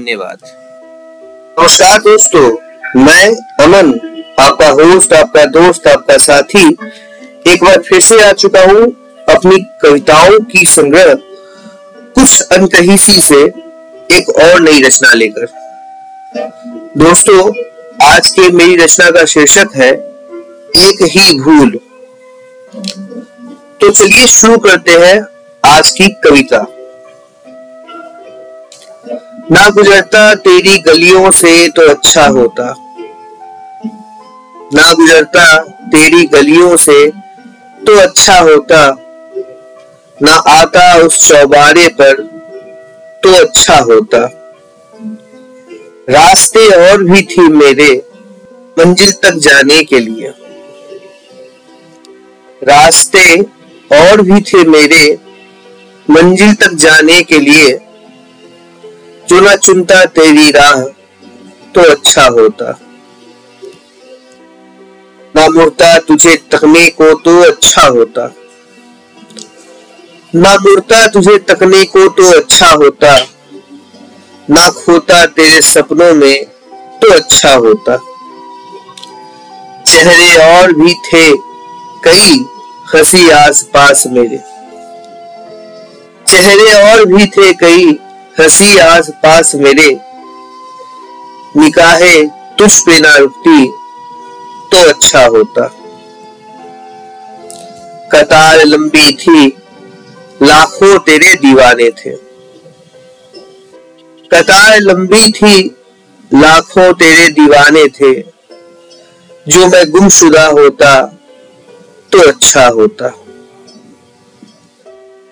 धन्यवाद। नमस्कार दोस्तों, मैं अमन, आपका होस्ट आपका दोस्त, आपका साथी, एक बार फिर से आ चुका हूँ अपनी कविताओं की संग्रह कुछ अनकही सी से एक और नई रचना लेकर। दोस्तों, आज के मेरी रचना का शीर्षक है, एक ही भूल। तो चलिए शुरू करते हैं आज की कविता। ना गुजरता तेरी गलियों से तो अच्छा होता। ना गुजरता तेरी गलियों से तो अच्छा होता। ना आता उस चौबारे पर तो अच्छा होता। रास्ते और भी थी मेरे मंजिल तक जाने के लिए। रास्ते और भी थे मेरे मंजिल तक जाने के लिए। जो ना चुनता तेरी राह तो अच्छा होता। ना मुड़ता तुझे तकने को तो अच्छा होता। ना मुड़ता तुझे तकने को तो अच्छा होता। ना खोता तेरे सपनों में तो अच्छा होता। चेहरे और भी थे कई हँसी आस पास मेरे। चेहरे और भी थे कई हँसी आस पास मेरे। निकाहे तुझ पे ना रुकती तो अच्छा होता। कतार लंबी थी, लाखों तेरे दीवाने थे। कतार लंबी थी, लाखों तेरे दीवाने थे। जो मैं गुमशुदा होता तो अच्छा होता।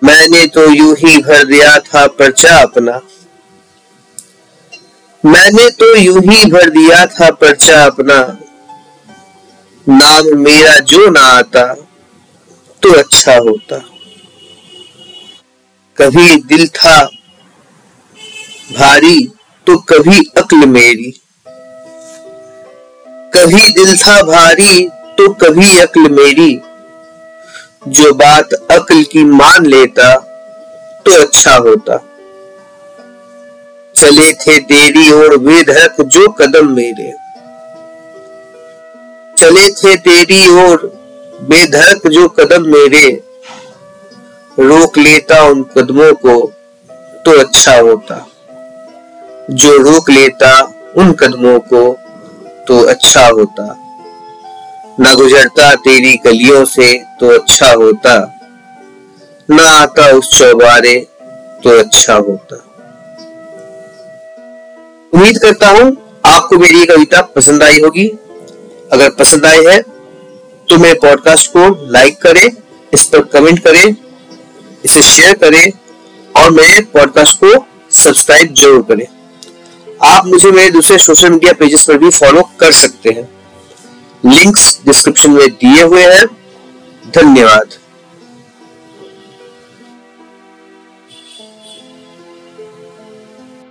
मैंने तो यूँ ही भर दिया था पर्चा अपना। मैंने तो यूँ ही भर दिया था पर्चा अपना। नाम मेरा जो ना आता तो अच्छा होता। कभी दिल था भारी तो कभी अक्ल मेरी। कभी दिल था भारी तो कभी अक्ल मेरी। जो बात अक्ल की मान लेता तो अच्छा होता। चले थे तेरी ओर बेधड़क जो कदम मेरे। चले थे तेरी ओर बेधड़क जो कदम मेरे। रोक लेता उन कदमों को तो अच्छा होता। जो रोक लेता उन कदमों को तो अच्छा होता। न गुजरता तेरी गलियों से तो अच्छा होता। न आता उस चौबारे तो अच्छा होता उम्मीद करता हूँ आपको मेरी कविता पसंद आई होगी। अगर पसंद आई है तो मेरे पॉडकास्ट को लाइक करें, इस पर कमेंट करें, इसे शेयर करें, और मेरे पॉडकास्ट को सब्सक्राइब ज़रूर करें। आप मुझे मेरे दूसरे सोशल मीडिया पेजेस पर भी फॉलो कर सकते हैं। लिंक्स डिस्क्रिप्शन में दिए हुए हैं। धन्यवाद।